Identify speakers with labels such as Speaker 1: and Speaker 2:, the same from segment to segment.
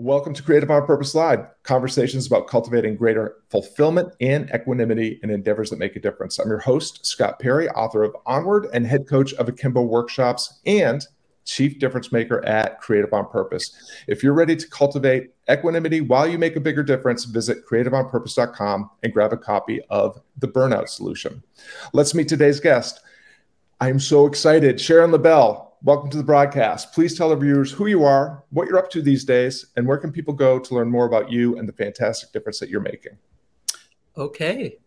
Speaker 1: Welcome to Creative on Purpose Live, conversations about cultivating greater fulfillment and equanimity in endeavors that make a difference. I'm your host, Scott Perry, author of Onward and head coach of Akimbo Workshops and chief difference maker at Creative on Purpose. If you're ready to cultivate equanimity while you make a bigger difference, visit creativeonpurpose.com and grab a copy of The Burnout Solution. Let's meet today's guest. I'm so excited. Sharon Lebell, welcome to the broadcast. Please tell the viewers who you are, what you're up to these days, and where can people go to learn more about you and the fantastic difference that you're making.
Speaker 2: Okay.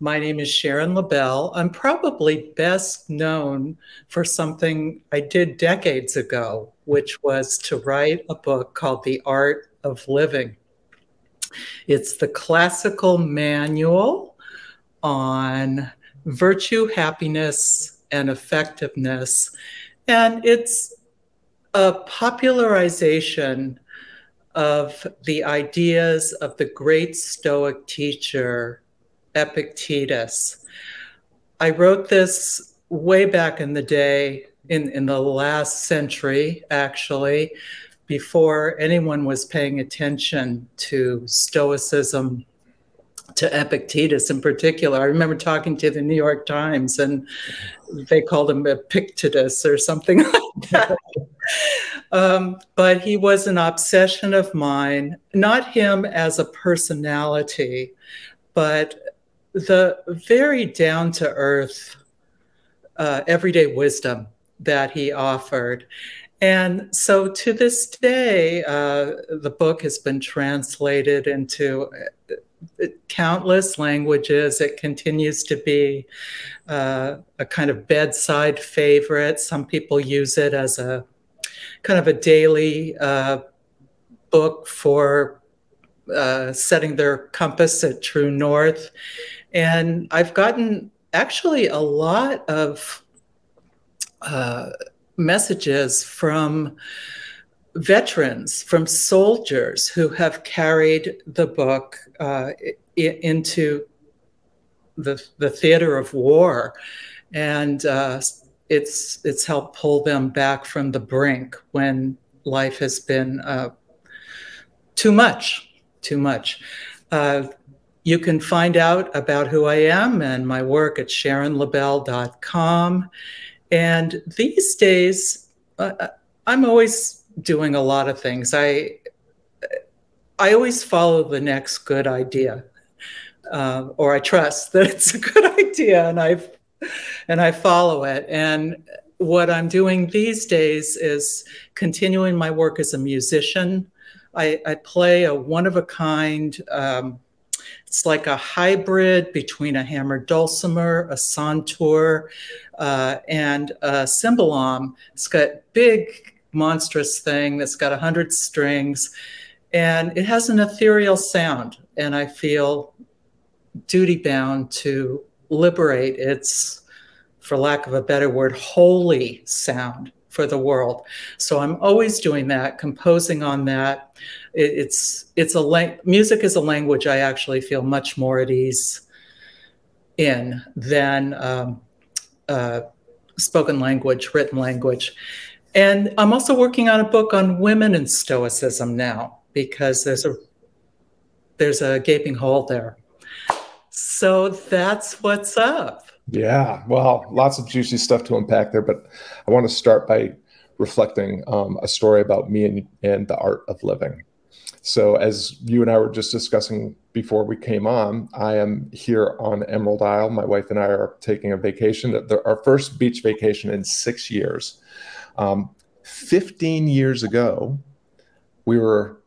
Speaker 2: My name is Sharon Lebell. I'm probably best known for something I did decades ago, which was to write a book called The Art of Living. It's the classical manual on virtue, happiness, and effectiveness and it's a popularization of the ideas of the great Stoic teacher, Epictetus. I wrote this way back in the day, in, in the last century, actually, before anyone was paying attention to Stoicism to Epictetus in particular. I remember talking to the New York Times and they called him Epictetus or something like that. um, but he was an obsession of mine, not him as a personality, but the very down to earth, uh, everyday wisdom that he offered. And so to this day, uh, the book has been translated into countless languages. It continues to be uh, a kind of bedside favorite. Some people use it as a kind of a daily uh, book for uh, setting their compass at true north. And I've gotten actually a lot of uh, messages from veterans, from soldiers who have carried the book uh, into the, the theater of war. And uh, it's, it's helped pull them back from the brink when life has been uh, too much, too much. Uh, you can find out about who I am and my work at sharonlebell.com. And these days, uh, uh, I'm always doing a lot of things. I I always follow the next good idea, uh, or I trust that it's a good idea, and I and I follow it. And what I'm doing these days is continuing my work as a musician. I, I play a one of a kind. Um, it's like a hybrid between a hammered dulcimer, a santur, uh, and a cymbalum. It's got big monstrous thing that's got 100 strings and it has an ethereal sound and i feel duty bound to liberate its for lack of a better word holy sound for the world. So i'm always doing that composing on that. It, it's it's a la- music is a language i actually feel much more at ease in than um, uh, spoken language written language and I'm also working on a book on women in Stoicism now because there's a there's a gaping hole there. So that's what's up.
Speaker 1: Yeah, well, lots of juicy stuff to unpack there, but I want to start by reflecting um, a story about me and, and the art of living. So, as you and I were just discussing before we came on, I am here on Emerald Isle. My wife and I are taking a vacation, our first beach vacation in six years. Um, 15 years ago, we were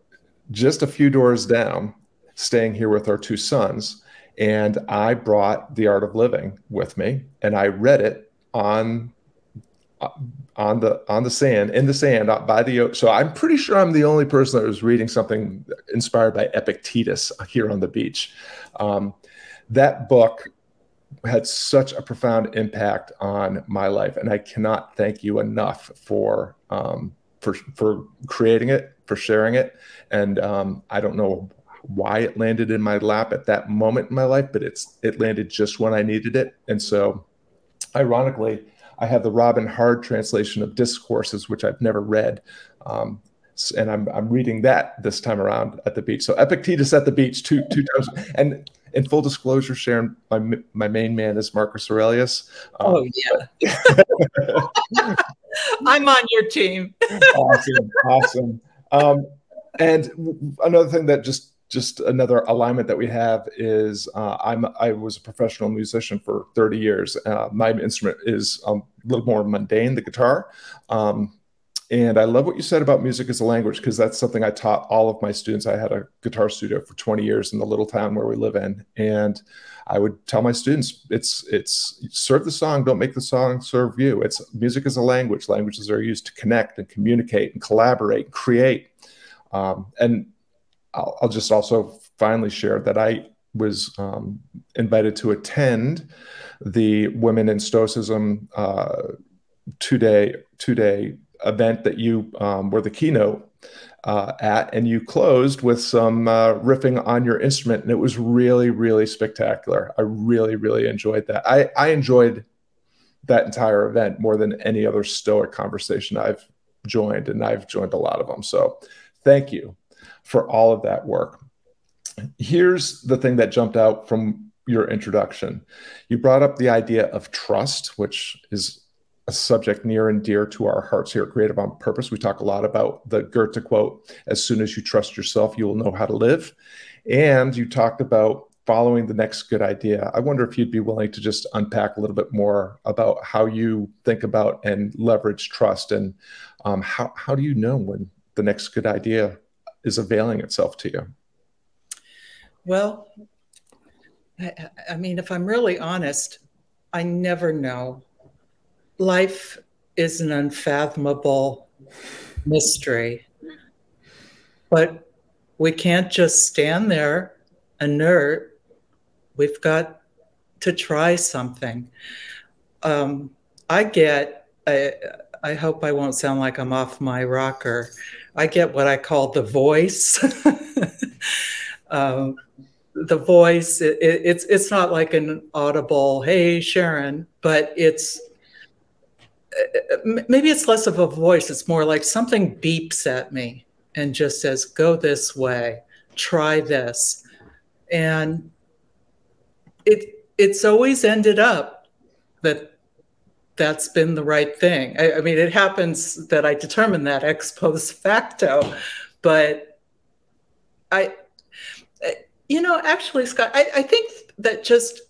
Speaker 1: just a few doors down, staying here with our two sons. And I brought The Art of Living with me, and I read it on on the on the sand in the sand by the so i'm pretty sure i'm the only person that was reading something inspired by epictetus here on the beach um, that book had such a profound impact on my life, and I cannot thank you enough for um, for for creating it, for sharing it, and um, I don't know why it landed in my lap at that moment in my life, but it's it landed just when I needed it, and so, ironically, I have the Robin Hard translation of Discourses, which I've never read. Um, and I'm I'm reading that this time around at the beach. So Epictetus at the beach two two times. And in full disclosure, Sharon, my my main man is Marcus Aurelius.
Speaker 2: Um, oh yeah, I'm on your team.
Speaker 1: awesome, awesome. Um, and another thing that just just another alignment that we have is uh, I'm I was a professional musician for 30 years. Uh, my instrument is um, a little more mundane, the guitar. Um, and I love what you said about music as a language because that's something I taught all of my students. I had a guitar studio for 20 years in the little town where we live in, and I would tell my students, "It's it's serve the song, don't make the song serve you." It's music as a language. Languages are used to connect and communicate and collaborate, and create. Um, and I'll, I'll, just also finally share that I was um, invited to attend the Women in Stoicism uh, two day two day event that you um, were the keynote uh, at, and you closed with some uh, riffing on your instrument, and it was really, really spectacular. I really, really enjoyed that. I, I enjoyed that entire event more than any other Stoic conversation I've joined, and I've joined a lot of them. So, thank you for all of that work. Here's the thing that jumped out from your introduction. You brought up the idea of trust, which is a subject near and dear to our hearts here at Creative on Purpose. We talk a lot about the Goethe quote, as soon as you trust yourself, you will know how to live. And you talked about following the next good idea. I wonder if you'd be willing to just unpack a little bit more about how you think about and leverage trust and um, how, how do you know when the next good idea is availing itself to you?
Speaker 2: Well, I, I mean, if I'm really honest, I never know life is an unfathomable mystery. But we can't just stand there inert. We've got to try something. Um, I get, I, I hope I won't sound like I'm off my rocker. I get what I call the voice. um, the voice, it, it's it's not like an audible, "Hey Sharon," but it's maybe it's less of a voice it's more like something beeps at me and just says go this way try this. And it it's always ended up that that's been the right thing. I, I mean it happens that i determine that ex post facto but i you know actually scott I, I think that just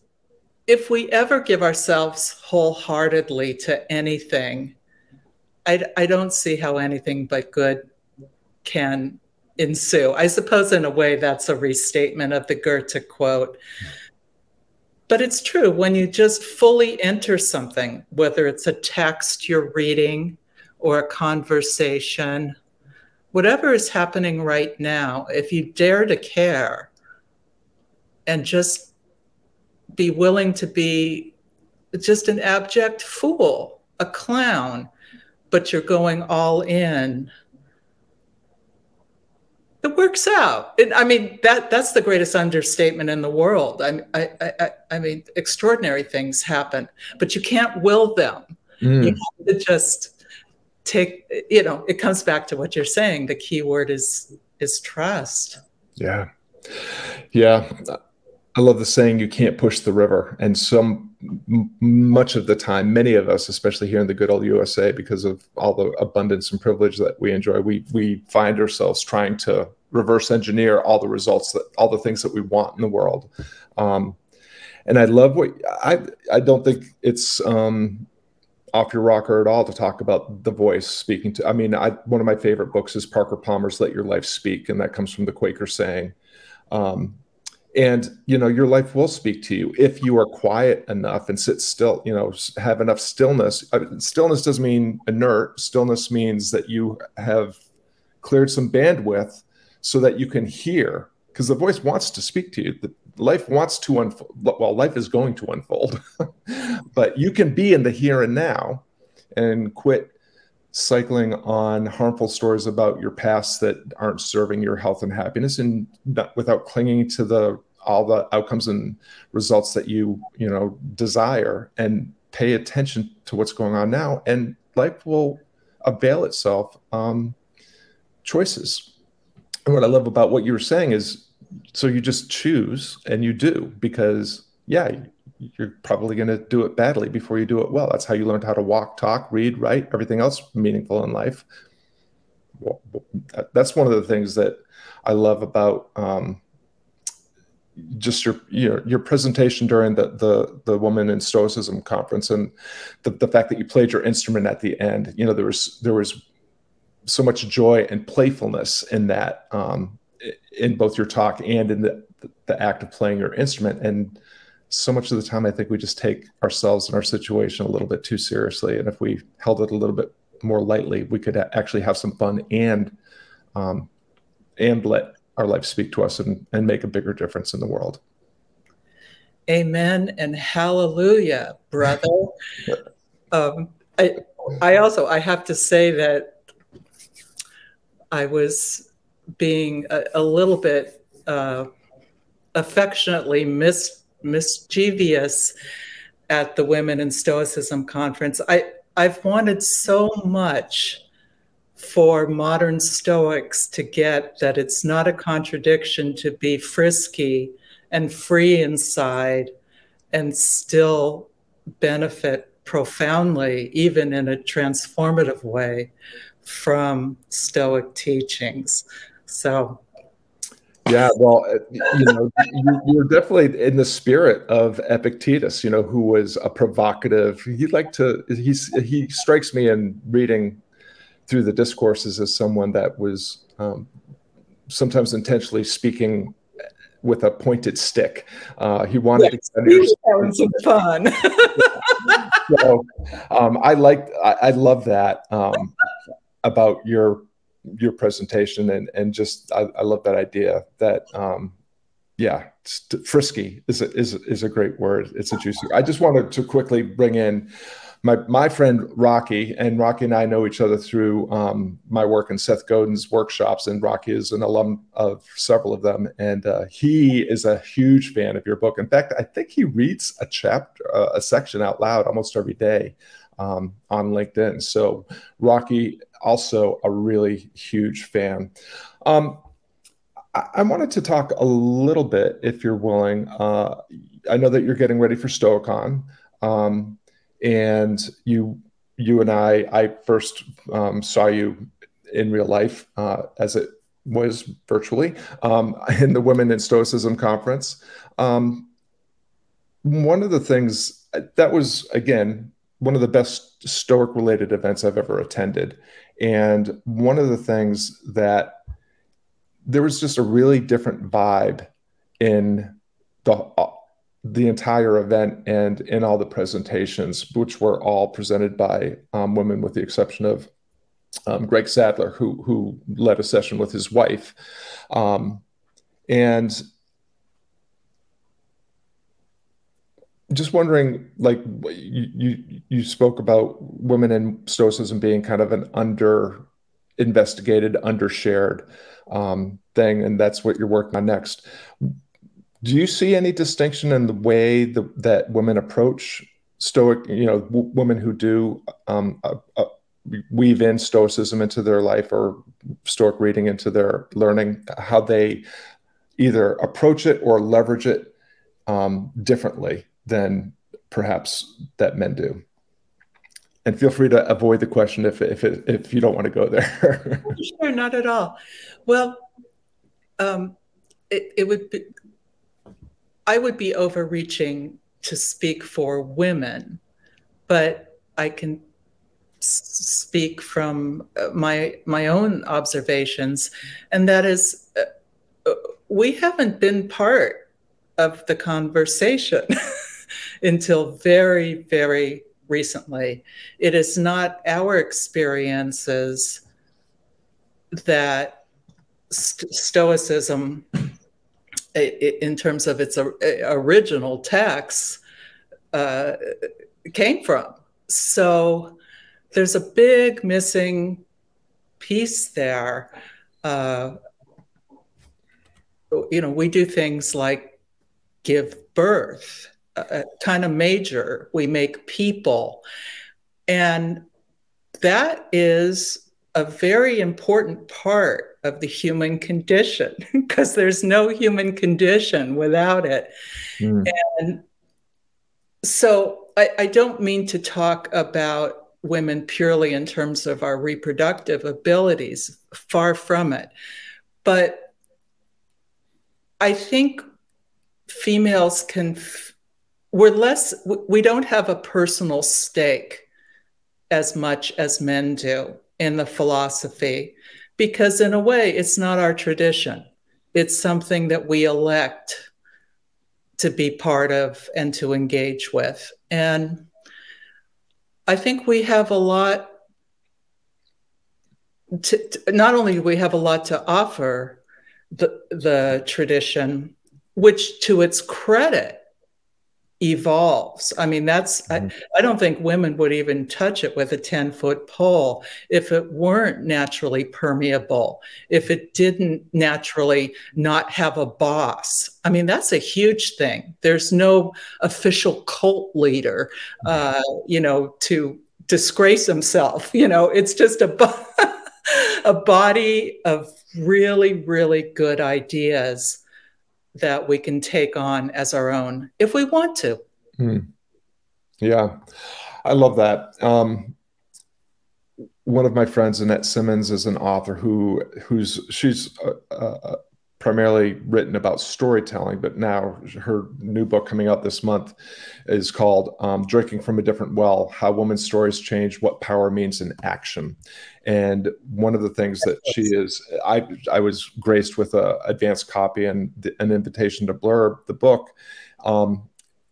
Speaker 2: if we ever give ourselves wholeheartedly to anything, I, I don't see how anything but good can ensue. I suppose, in a way, that's a restatement of the Goethe quote. But it's true when you just fully enter something, whether it's a text you're reading or a conversation, whatever is happening right now, if you dare to care and just be willing to be just an abject fool, a clown, but you're going all in. It works out. It, I mean, that that's the greatest understatement in the world. I, I, I, I mean, extraordinary things happen, but you can't will them. Mm. You have to just take. You know, it comes back to what you're saying. The key word is is trust.
Speaker 1: Yeah, yeah. I love the saying "you can't push the river," and some much of the time, many of us, especially here in the good old USA, because of all the abundance and privilege that we enjoy, we we find ourselves trying to reverse engineer all the results that all the things that we want in the world. Um, and I love what I I don't think it's um, off your rocker at all to talk about the voice speaking to. I mean, I, one of my favorite books is Parker Palmer's "Let Your Life Speak," and that comes from the Quaker saying. Um, and you know your life will speak to you. If you are quiet enough and sit still you know have enough stillness uh, stillness doesn't mean inert. Stillness means that you have cleared some bandwidth so that you can hear because the voice wants to speak to you. The life wants to unfold well life is going to unfold but you can be in the here and now and quit cycling on harmful stories about your past that aren't serving your health and happiness and not, without clinging to the all the outcomes and results that you you know desire and pay attention to what's going on now and life will avail itself um, choices. And what I love about what you were saying is so you just choose and you do because, yeah, you're probably going to do it badly before you do it well. That's how you learned how to walk, talk, read, write, everything else meaningful in life. Well, that's one of the things that I love about um, just your your your presentation during the the the woman in stoicism conference and the, the fact that you played your instrument at the end you know there was there was so much joy and playfulness in that um, in both your talk and in the the act of playing your instrument. And so much of the time i think we just take ourselves and our situation a little bit too seriously. And if we held it a little bit more lightly we could actually have some fun and um, and let our life speak to us and, and make a bigger difference in the world.
Speaker 2: Amen and hallelujah, brother. um, I, I also I have to say that I was being a, a little bit uh, affectionately mis, mischievous at the Women in Stoicism conference. I I've wanted so much for modern Stoics to get that it's not a contradiction to be frisky and free inside and still benefit profoundly, even in a transformative way, from Stoic teachings. So,
Speaker 1: yeah, well, uh, you know, you, are definitely in the spirit of Epictetus, you know, who was a provocative. He liked to. He's he strikes me in reading through the discourses as someone that was um, sometimes intentionally speaking with a pointed stick. Uh, he wanted yes, to
Speaker 2: sound some fun.
Speaker 1: so um, I like I, I, love that um, about your your presentation and and just I, I love that idea that um, yeah frisky is a, is is a great word. It's a juicy. I just wanted to quickly bring in my my friend Rocky and Rocky and I know each other through um, my work in Seth Godin's workshops, and Rocky is an alum of several of them, and uh, he is a huge fan of your book. In fact, I think he reads a chapter, uh, a section out loud almost every day um, on LinkedIn. So Rocky also a really huge fan. Um, I, I wanted to talk a little bit, if you're willing. Uh, I know that you're getting ready for Stoicon. Um, and you you and I I first um, saw you in real life uh, as it was virtually um, in the Women in Stoicism conference. Um, one of the things that was again one of the best Stoic related events I've ever attended, and one of the things that there was just a really different vibe in the the entire event and in all the presentations, which were all presented by um, women, with the exception of um, Greg Sadler, who who led a session with his wife, um, and just wondering, like you, you spoke about women in Stoicism being kind of an under investigated, undershared um, thing, and that's what you're working on next do you see any distinction in the way the, that women approach stoic you know w- women who do um, uh, uh, weave in stoicism into their life or stoic reading into their learning how they either approach it or leverage it um, differently than perhaps that men do? And feel free to avoid the question if if if you don't want to go there.
Speaker 2: Sure not at all. Well um, it, it would be I would be overreaching to speak for women, but I can speak from uh, my my own observations, and that is, uh, we haven't been part of the conversation until very very recently. It is not our experiences that st- Stoicism in terms of its original text uh, came from. So there's a big missing piece there. Uh, you know, we do things like give birth, uh, kind of major. We make people. And that is a very important part of the human condition because there's no human condition without it. Mm. And so I, I don't mean to talk about women purely in terms of our reproductive abilities, far from it. But I think females can, we're less, we don't have a personal stake as much as men do in the philosophy, because in a way, it's not our tradition. It's something that we elect to be part of and to engage with. And I think we have a lot to, to, not only do we have a lot to offer the the tradition, which to its credit evolves. I mean, that's, mm-hmm. I, I, don't think women would even touch it with a 10 foot pole if it weren't naturally permeable, if it didn't naturally not have a boss. I mean, that's a huge thing. There's no official cult leader, mm-hmm. uh, you know, to disgrace himself. You know, it's just a, a body of really, really good ideas that we can take on as our own if we want to. Hmm.
Speaker 1: Yeah, I love that. Um, one of my friends, Annette Simmons, is an author who who's she's uh, uh, primarily written about storytelling, but now her new book coming out this month is called um, "Drinking from a Different Well: How Women's Stories Change What Power Means in Action." And one of the things that she is, I I was graced with an advanced copy and an invitation to blurb the book, um,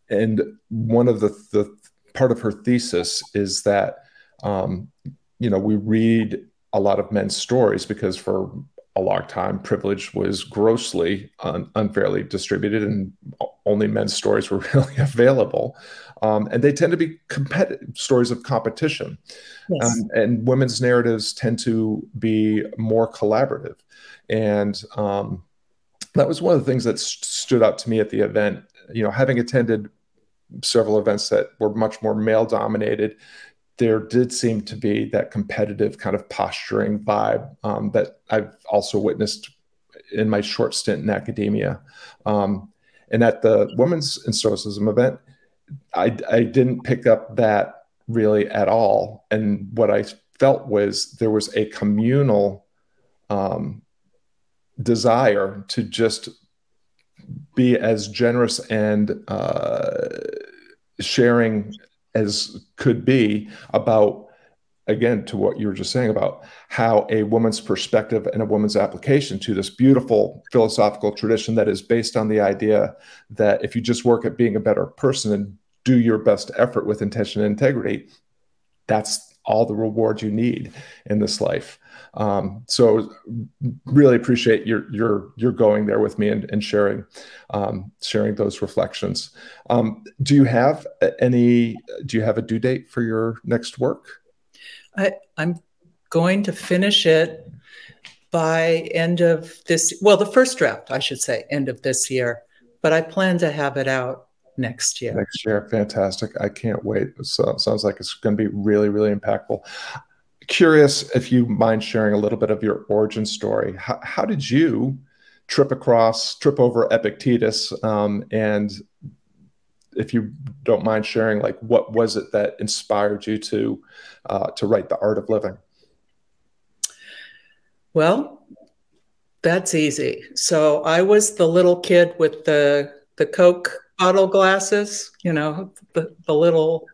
Speaker 1: and one of the the part of her thesis is that um, you know we read a lot of men's stories because for a long time privilege was grossly un- unfairly distributed and only men's stories were really available. Um, and they tend to be competitive stories of competition. Yes. um, and women's narratives tend to be more collaborative. And um, that was one of the things that st- stood out to me at the event. You know having attended several events that were much more male dominated there did seem to be that competitive kind of posturing vibe um, that I've also witnessed in my short stint in academia. Um, and at the Women's in Stoicism event, I, I didn't pick up that really at all. And what I felt was there was a communal um, desire to just be as generous and uh, sharing as could be about again to what you were just saying about how a woman's perspective and a woman's application to this beautiful philosophical tradition that is based on the idea that if you just work at being a better person and do your best effort with intention and integrity that's all the reward you need in this life um, so really appreciate your your your going there with me and, and sharing um, sharing those reflections. Um, do you have any? Do you have a due date for your next work?
Speaker 2: I, I'm going to finish it by end of this. Well, the first draft, I should say, end of this year. But I plan to have it out next year.
Speaker 1: Next year, fantastic! I can't wait. So sounds like it's going to be really, really impactful curious if you mind sharing a little bit of your origin story. How, how did you trip across, trip over Epictetus? Um, and if you don't mind sharing, like what was it that inspired you to uh, to write the art of living?
Speaker 2: Well, that's easy. So I was the little kid with the the Coke bottle glasses, you know, the, the little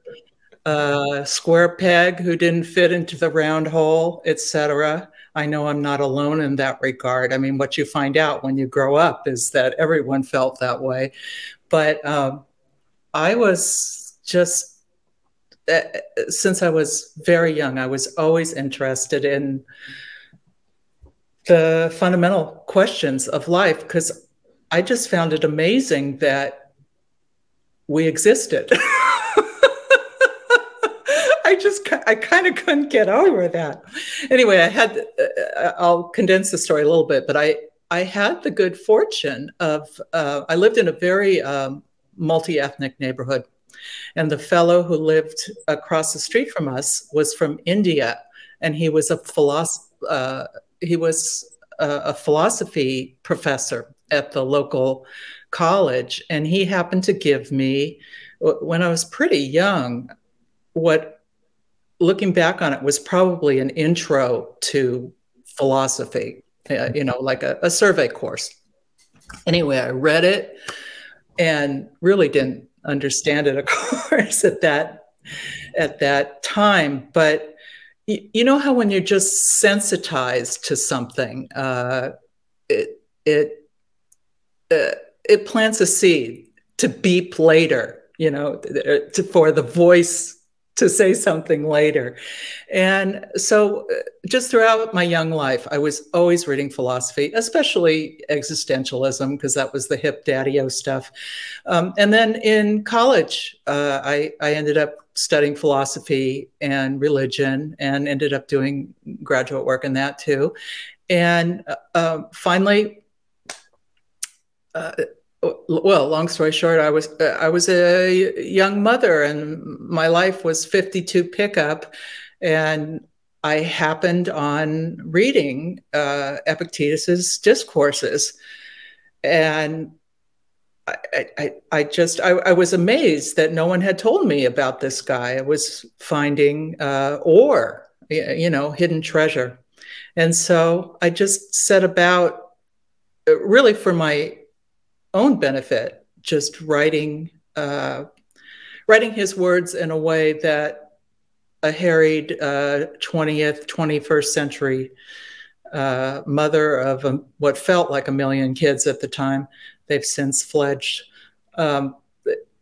Speaker 2: a square peg who didn't fit into the round hole, etc. I know I'm not alone in that regard. I mean, what you find out when you grow up is that everyone felt that way. But um, I was just, uh, since I was very young, I was always interested in the fundamental questions of life because I just found it amazing that we existed. I just I kind of couldn't get over that. Anyway, I had uh, uh, I'll condense the story a little bit, but I I had the good fortune of uh, I lived in a very um, multi ethnic neighborhood, and the fellow who lived across the street from us was from India, and he was a philosopher. Uh, he was a, a philosophy professor at the local college, and he happened to give me, when I was pretty young, what looking back on it was probably an intro to philosophy, uh, you know, like a, a survey course. Anyway, I read it and really didn't understand it, of course, at that at that time. But you, know how when you're just sensitized to something, uh, it it uh, it plants a seed to beep later. You know, to, for the voice to say something later. And so, uh, just throughout my young life, I was always reading philosophy, especially existentialism, because that was the hip daddy o stuff. Um, and then in college, uh, I, I ended up studying philosophy and religion and ended up doing graduate work in that too. And uh, uh finally, uh, well long story short i was uh, i was a young mother and my life was 52 pickup and i happened on reading uh, epictetus's discourses and I, I, I just I, I, was amazed that no one had told me about this guy. I was finding uh, ore, you know, hidden treasure, and so I just set about, uh, really for my own benefit, just writing uh, writing his words in a way that a harried uh, 20th, 21st century uh, mother of a, what felt like a million kids at the time, they've since fledged, um,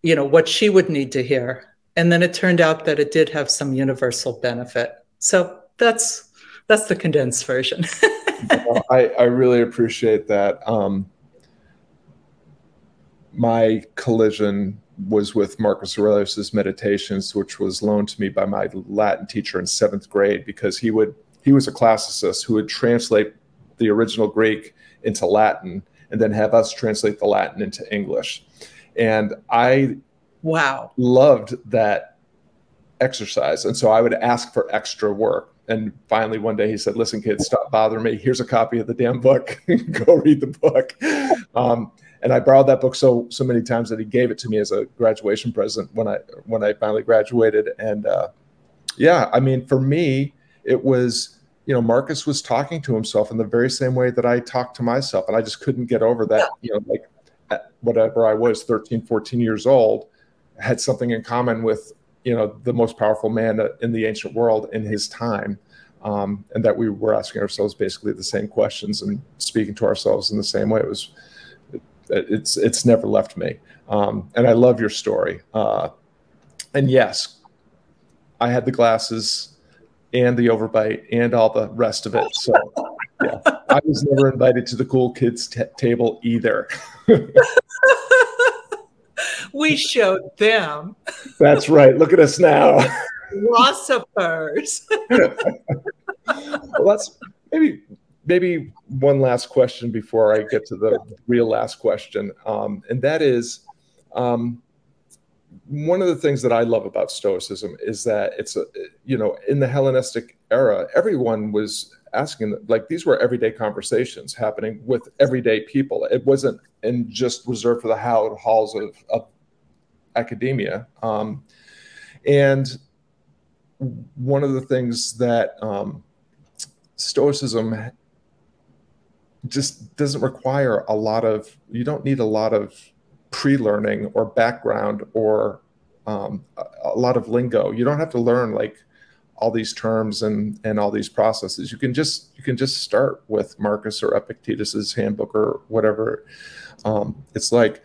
Speaker 2: you know, what she would need to hear. And then it turned out that it did have some universal benefit. So that's that's the condensed version.
Speaker 1: well, I, I really appreciate that. Um, my collision was with Marcus Aurelius's Meditations, which was loaned to me by my Latin teacher in seventh grade because he would he was a classicist who would translate the original Greek into Latin and then have us translate the Latin into English. And I
Speaker 2: wow
Speaker 1: loved that exercise. And so I would ask for extra work. And finally, one day he said, Listen, kids, stop bothering me. Here's a copy of the damn book. Go read the book. Um, and I borrowed that book so so many times that he gave it to me as a graduation present when I when I finally graduated. And uh, yeah, I mean, for me, it was you know Marcus was talking to himself in the very same way that I talked to myself, and I just couldn't get over that. You know, like whatever I was, 13, 14 years old, had something in common with you know the most powerful man in the ancient world in his time. Um, and that we were asking ourselves basically the same questions and speaking to ourselves in the same way. It was it's it's never left me. Um, and I love your story. Uh, and yes, I had the glasses and the overbite and all the rest of it. So yeah, I was never invited to the cool kids t- table either.
Speaker 2: we showed them.
Speaker 1: That's right. Look at us now.
Speaker 2: Philosophers.
Speaker 1: well, that's maybe maybe one last question before I get to the real last question, um, and that is, um, one of the things that I love about Stoicism is that it's a you know in the Hellenistic era, everyone was asking like these were everyday conversations happening with everyday people. It wasn't and just reserved for the halls of, of academia. Um, and one of the things that um, Stoicism just doesn't require a lot of you don't need a lot of pre-learning or background or um, a, a, lot of lingo. You don't have to learn like all these terms and and all these processes. You can just you can just start with marcus or epictetus's handbook or whatever. Um, it's like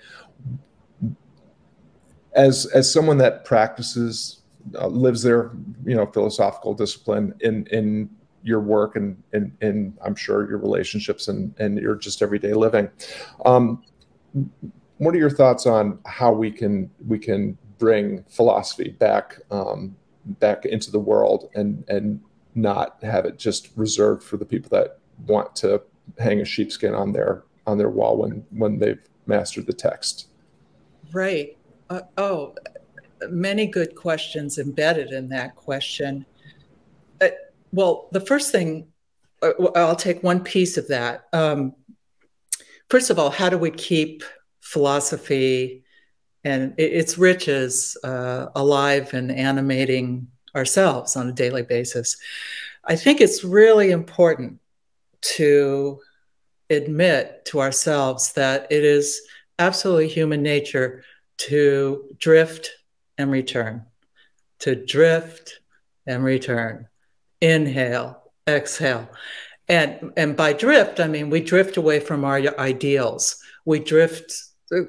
Speaker 1: as as someone that practices uh, lives their you know philosophical discipline in in your work and, and, and I'm sure your relationships and, and your just everyday living. Um, what are your thoughts on how we can we can bring philosophy back um, back into the world and and not have it just reserved for the people that want to hang a sheepskin on their on their wall when when they've mastered the text?
Speaker 2: Right. Uh, oh many good questions embedded in that question well, the first thing, uh, I'll take one piece of that. Um, first of all, how do we keep philosophy and its riches uh, alive and animating ourselves on a daily basis? I think it's really important to admit to ourselves that it is absolutely human nature to drift and return, to drift and return, inhale, exhale. And, and by drift, I mean we drift away from our ideals. We drift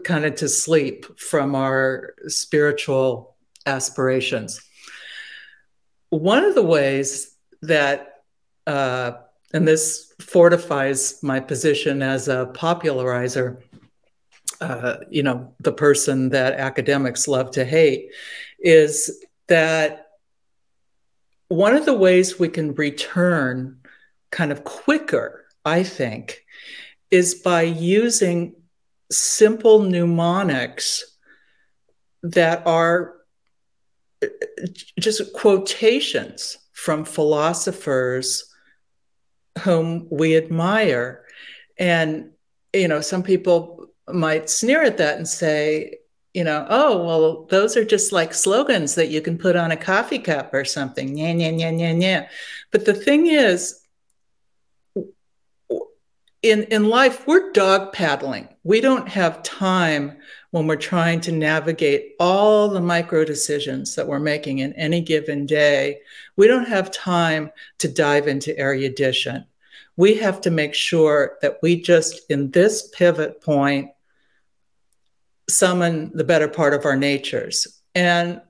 Speaker 2: kind of to sleep from our spiritual aspirations. One of the ways that, uh, and this fortifies my position as a popularizer, uh, you know, the person that academics love to hate, is that one of the ways we can return kind of quicker, I think, is by using simple mnemonics that are just quotations from philosophers whom we admire. And, you know, some people might sneer at that and say, you know, oh, well, those are just like slogans that you can put on a coffee cup or something. Yeah, yeah, yeah, yeah, yeah. But the thing is, in, in life, we're dog paddling. We don't have time when we're trying to navigate all the micro decisions that we're making in any given day. We don't have time to dive into erudition. We have to make sure that we just, in this pivot point, summon the better part of our natures. And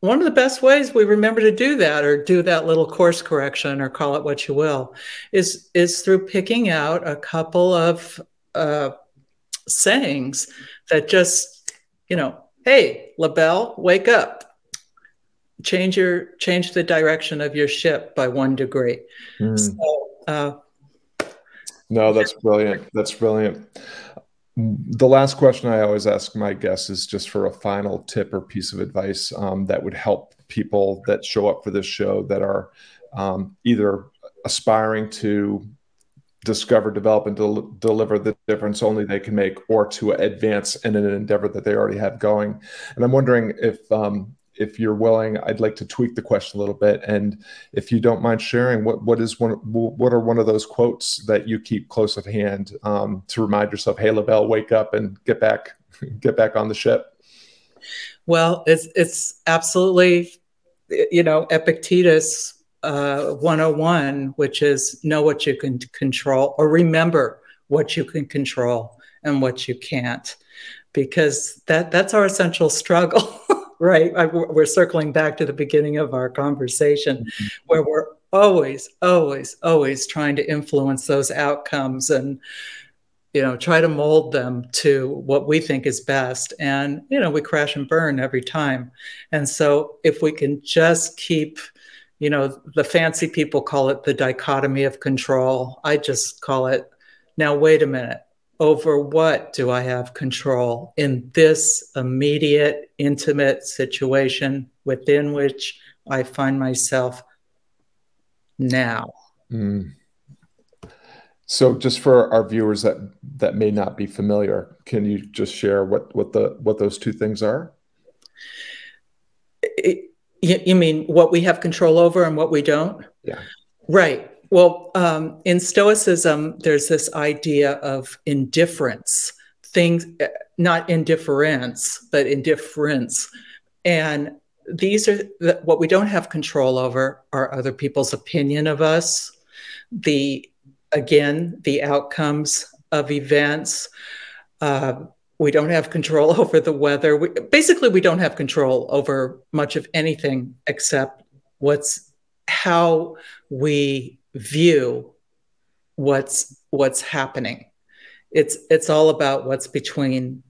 Speaker 2: one of the best ways we remember to do that or do that little course correction or call it what you will is is through picking out a couple of uh, sayings that just you know hey lebell wake up change your change the direction of your ship by one degree mm. so, uh,
Speaker 1: no that's brilliant that's brilliant the last question I always ask my guests is just for a final tip or piece of advice um, that would help people that show up for this show that are um, either aspiring to discover, develop, and del- deliver the difference only they can make, or to advance in an endeavor that they already have going. And I'm wondering if um, if you're willing, I'd like to tweak the question a little bit. And if you don't mind sharing, what what is one what are one of those quotes that you keep close at hand um, to remind yourself, "Hey, Lebell, wake up and get back get back on the ship."
Speaker 2: Well, it's it's absolutely, you know, Epictetus uh, 101, which is know what you can control or remember what you can control and what you can't, because that that's our essential struggle. right? I, we're circling back to the beginning of our conversation mm-hmm. where we're always, always, always trying to influence those outcomes and, you know, try to mold them to what we think is best. And, you know, we crash and burn every time. And so if we can just keep, you know, the fancy people call it the dichotomy of control. I just call it, now, wait a minute over what do I have control in this immediate, intimate situation within which I find myself now. Mm.
Speaker 1: So, just for our viewers that that may not be familiar, can you just share what what the what those two things are?
Speaker 2: It, you mean what we have control over and what we don't?
Speaker 1: Yeah.
Speaker 2: Right. Well, um, in Stoicism, there's this idea of indifference, things, not indifference, but indifference. And these are the, what we don't have control over are other people's opinion of us, the, again, the outcomes of events. Uh, we don't have control over the weather. We, basically, we don't have control over much of anything except what's how we view what's what's happening. It's it's all about what's between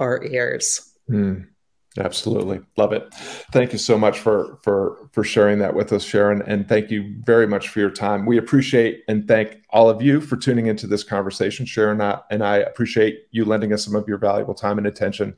Speaker 2: our ears.
Speaker 1: Mm, absolutely, love it. Thank you so much for for for sharing that with us, Sharon, and thank you very much for your time. We appreciate and thank all of you for tuning into this conversation. Sharon and I appreciate you lending us some of your valuable time and attention.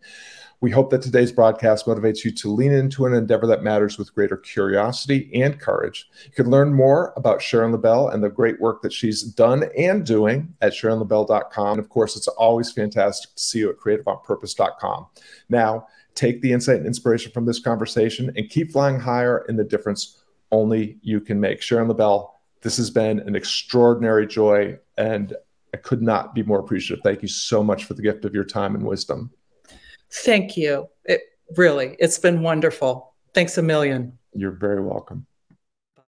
Speaker 1: We hope that today's broadcast motivates you to lean into an endeavor that matters with greater curiosity and courage. You can learn more about Sharon Lebell and the great work that she's done and doing at SharonLebell.com. And of course, it's always fantastic to see you at CreativeOnPurpose.com. Now, take the insight and inspiration from this conversation and keep flying higher in the difference only you can make. Sharon Lebell, this has been an extraordinary joy, and I could not be more appreciative. Thank you so much for the gift of your time and wisdom.
Speaker 2: Thank you. It really, it's been wonderful. Thanks a million.
Speaker 1: You're very welcome.